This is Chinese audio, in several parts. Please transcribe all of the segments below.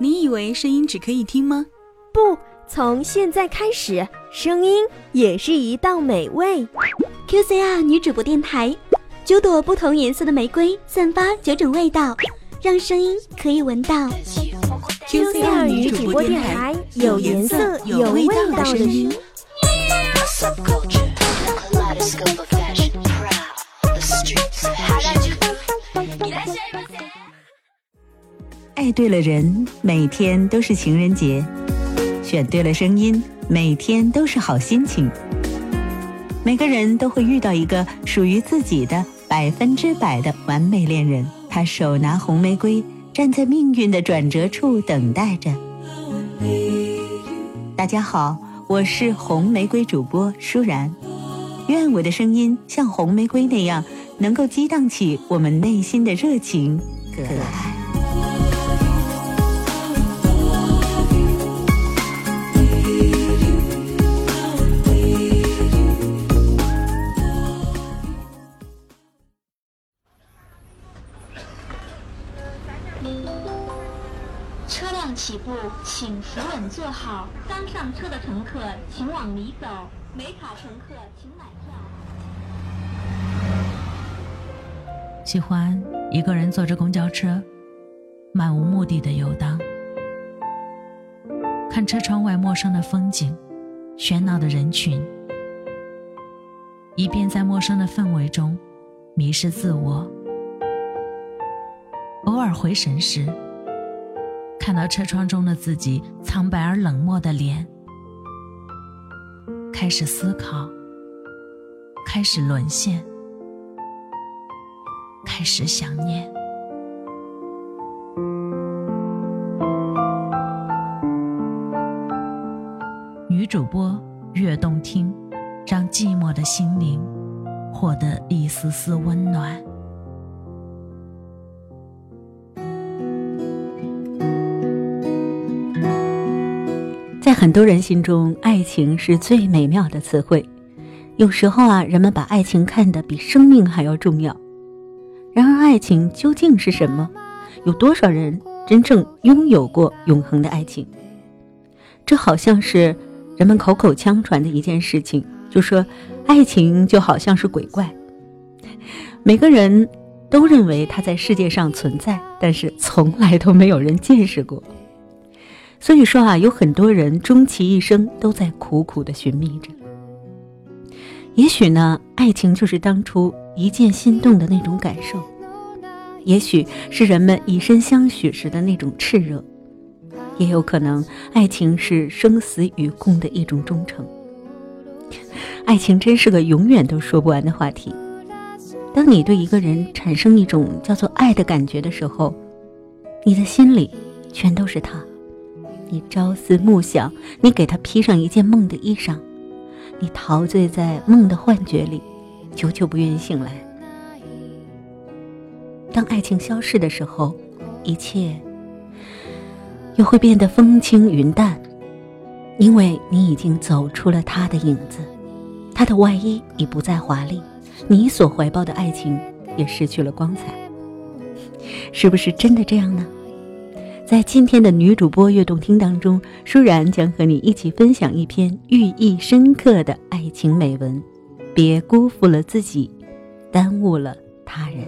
你以为声音只可以听吗？不，从现在开始，声音也是一道美味。QCR 女主播电台，九朵不同颜色的玫瑰，散发九种味道，让声音可以闻到。QCR 女主播电台，有颜色、有味道的声音。爱对了人，每天都是情人节；选对了声音，每天都是好心情。每个人都会遇到一个属于自己的百分之百的完美恋人，他手拿红玫瑰，站在命运的转折处等待着。大家好，我是红玫瑰主播舒然，愿我的声音像红玫瑰那样，能够激荡起我们内心的热情、可爱。请扶稳坐好。刚上车的乘客请往里走，没卡乘客请买票。喜欢一个人坐着公交车，漫无目的的游荡，看车窗外陌生的风景，喧闹的人群，一边在陌生的氛围中迷失自我。偶尔回神时，看到车窗中的自己苍白而冷漠的脸，开始思考，开始沦陷，开始想念。女主播越动听，让寂寞的心灵获得一丝丝温暖。很多人心中，爱情是最美妙的词汇。有时候啊，人们把爱情看得比生命还要重要。然而，爱情究竟是什么？有多少人真正拥有过永恒的爱情？这好像是人们口口相传的一件事情，就说爱情就好像是鬼怪。每个人都认为它在世界上存在，但是从来都没有人见识过。所以说啊，有很多人终其一生都在苦苦的寻觅着。也许呢，爱情就是当初一见心动的那种感受，也许是人们以身相许时的那种炽热，也有可能爱情是生死与共的一种忠诚。爱情真是个永远都说不完的话题。当你对一个人产生一种叫做爱的感觉的时候，你的心里全都是他。你朝思暮想，你给他披上一件梦的衣裳，你陶醉在梦的幻觉里，久久不愿意醒来。当爱情消逝的时候，一切又会变得风轻云淡，因为你已经走出了他的影子，他的外衣已不再华丽，你所怀抱的爱情也失去了光彩。是不是真的这样呢？在今天的女主播悦动听当中，舒然将和你一起分享一篇寓意深刻的爱情美文。别辜负了自己，耽误了他人。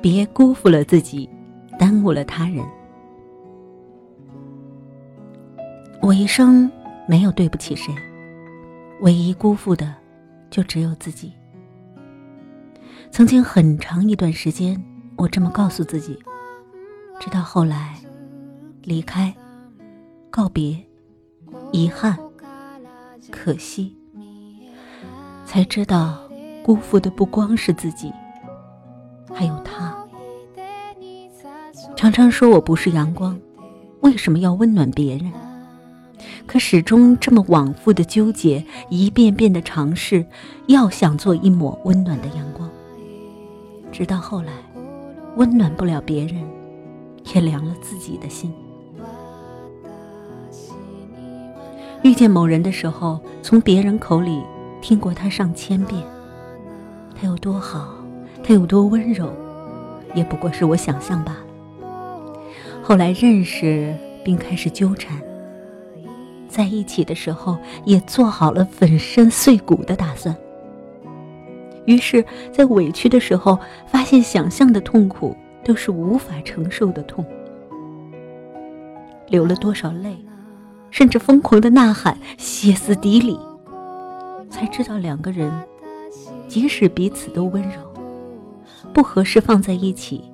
别辜负了自己，耽误了他人。我一生没有对不起谁，唯一辜负的，就只有自己。曾经很长一段时间，我这么告诉自己，直到后来，离开、告别、遗憾、可惜，才知道辜负的不光是自己，还有他。常常说我不是阳光，为什么要温暖别人？可始终这么往复的纠结，一遍遍的尝试，要想做一抹温暖的阳光。直到后来，温暖不了别人，也凉了自己的心。遇见某人的时候，从别人口里听过他上千遍，他有多好，他有多温柔，也不过是我想象罢了。后来认识并开始纠缠，在一起的时候也做好了粉身碎骨的打算。于是，在委屈的时候，发现想象的痛苦都是无法承受的痛，流了多少泪，甚至疯狂的呐喊、歇斯底里，才知道两个人，即使彼此都温柔，不合适放在一起，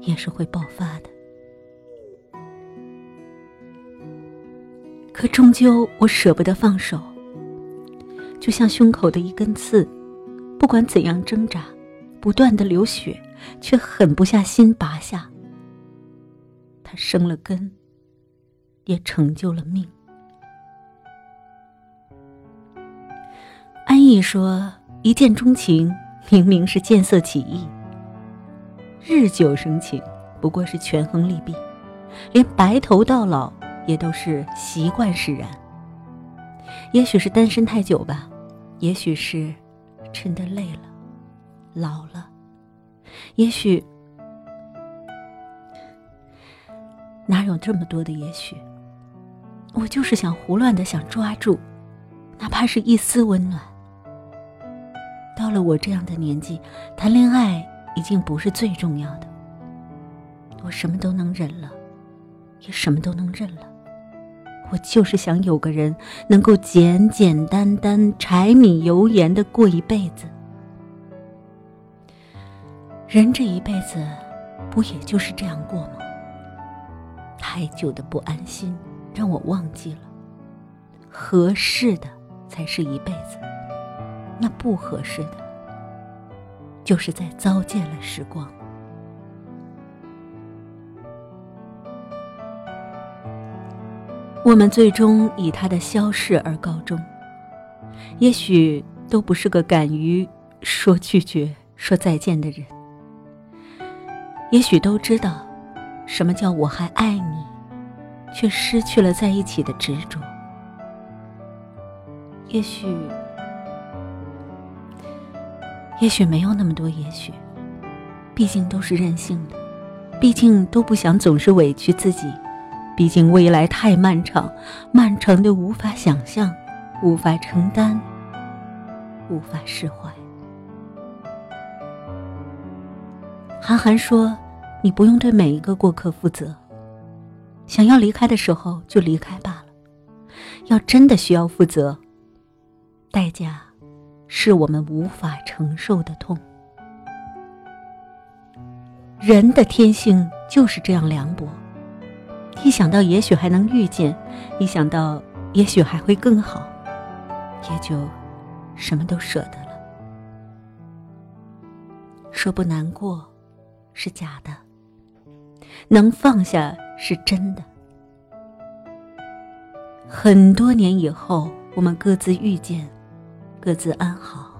也是会爆发的。可终究，我舍不得放手，就像胸口的一根刺。不管怎样挣扎，不断的流血，却狠不下心拔下。他生了根，也成就了命。安逸说：“一见钟情，明明是见色起意；日久生情，不过是权衡利弊。连白头到老，也都是习惯使然。也许是单身太久吧，也许是……”真的累了，老了，也许哪有这么多的也许？我就是想胡乱的想抓住，哪怕是一丝温暖。到了我这样的年纪，谈恋爱已经不是最重要的。我什么都能忍了，也什么都能认了。我就是想有个人能够简简单单、柴米油盐的过一辈子。人这一辈子，不也就是这样过吗？太久的不安心，让我忘记了，合适的才是一辈子，那不合适的，就是在糟践了时光。我们最终以他的消逝而告终，也许都不是个敢于说拒绝、说再见的人。也许都知道，什么叫我还爱你，却失去了在一起的执着。也许，也许没有那么多也许，毕竟都是任性的，毕竟都不想总是委屈自己。毕竟未来太漫长，漫长的无法想象，无法承担，无法释怀。韩寒说：“你不用对每一个过客负责，想要离开的时候就离开罢了。要真的需要负责，代价是我们无法承受的痛。人的天性就是这样凉薄。”一想到也许还能遇见，一想到也许还会更好，也就什么都舍得了。说不难过是假的，能放下是真的。很多年以后，我们各自遇见，各自安好。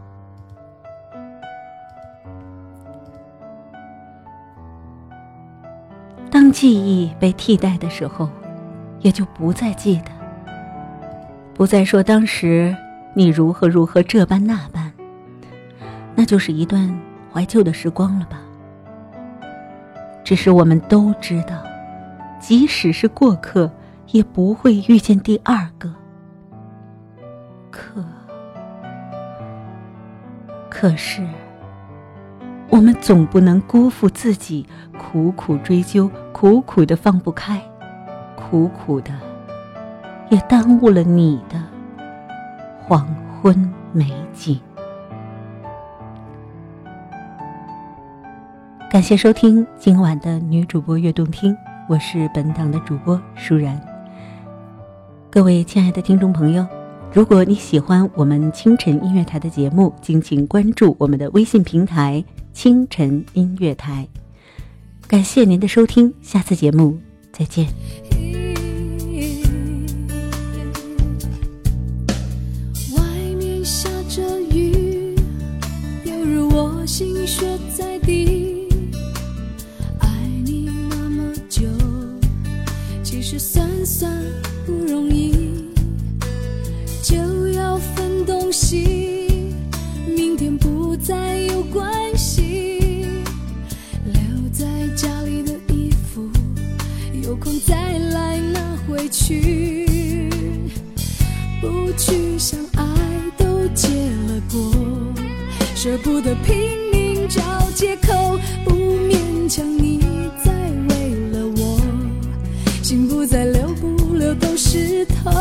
记忆被替代的时候，也就不再记得，不再说当时你如何如何这般那般，那就是一段怀旧的时光了吧。只是我们都知道，即使是过客，也不会遇见第二个。可，可是。我们总不能辜负自己，苦苦追究，苦苦的放不开，苦苦的，也耽误了你的黄昏美景。感谢收听今晚的女主播悦动听，我是本档的主播舒然。各位亲爱的听众朋友，如果你喜欢我们清晨音乐台的节目，敬请关注我们的微信平台。清晨音乐台，感谢您的收听，下次节目再见。外面下着雨，犹如我心血在滴。爱你那么久，其实算算不容易，拼命找借口，不勉强你再为了我，心不再留不留都是痛。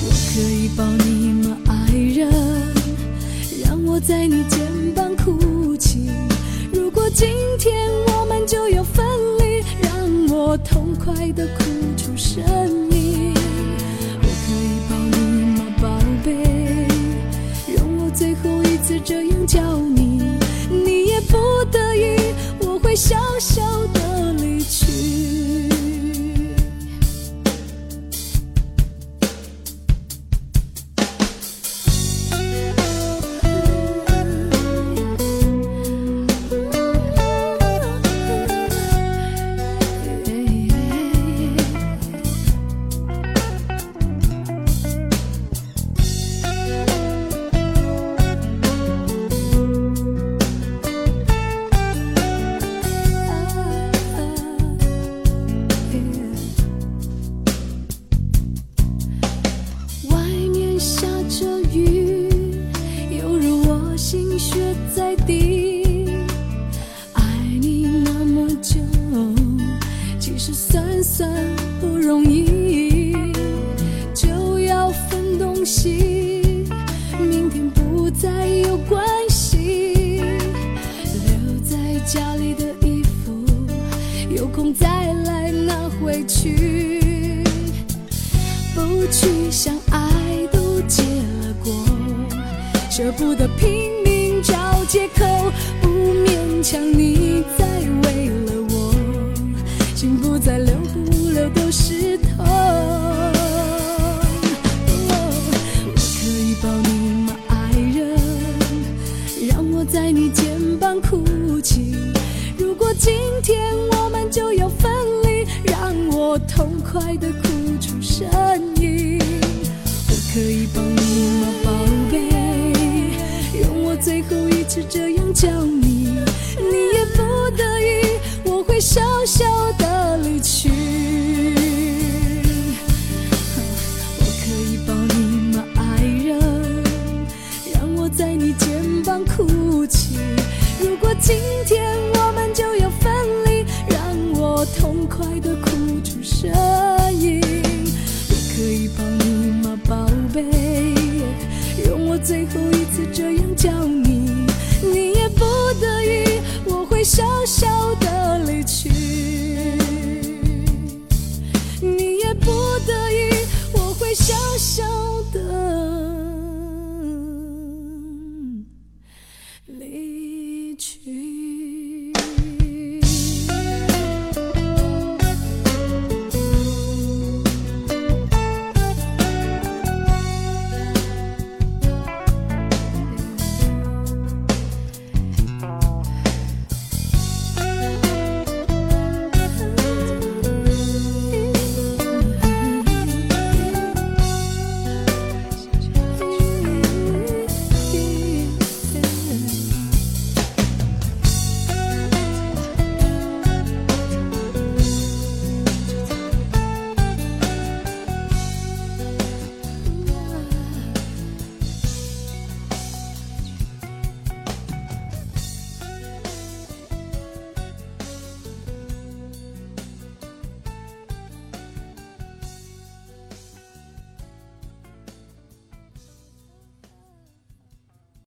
我可以抱你吗，爱人？让我在你肩膀哭泣。如果今天我们就要分离，让我痛快的哭算不容易，就要分东西，明天不再有关系。留在家里的衣服，有空再来拿回去。不去想爱都结了果，舍不得拼命找借口，不勉强你痛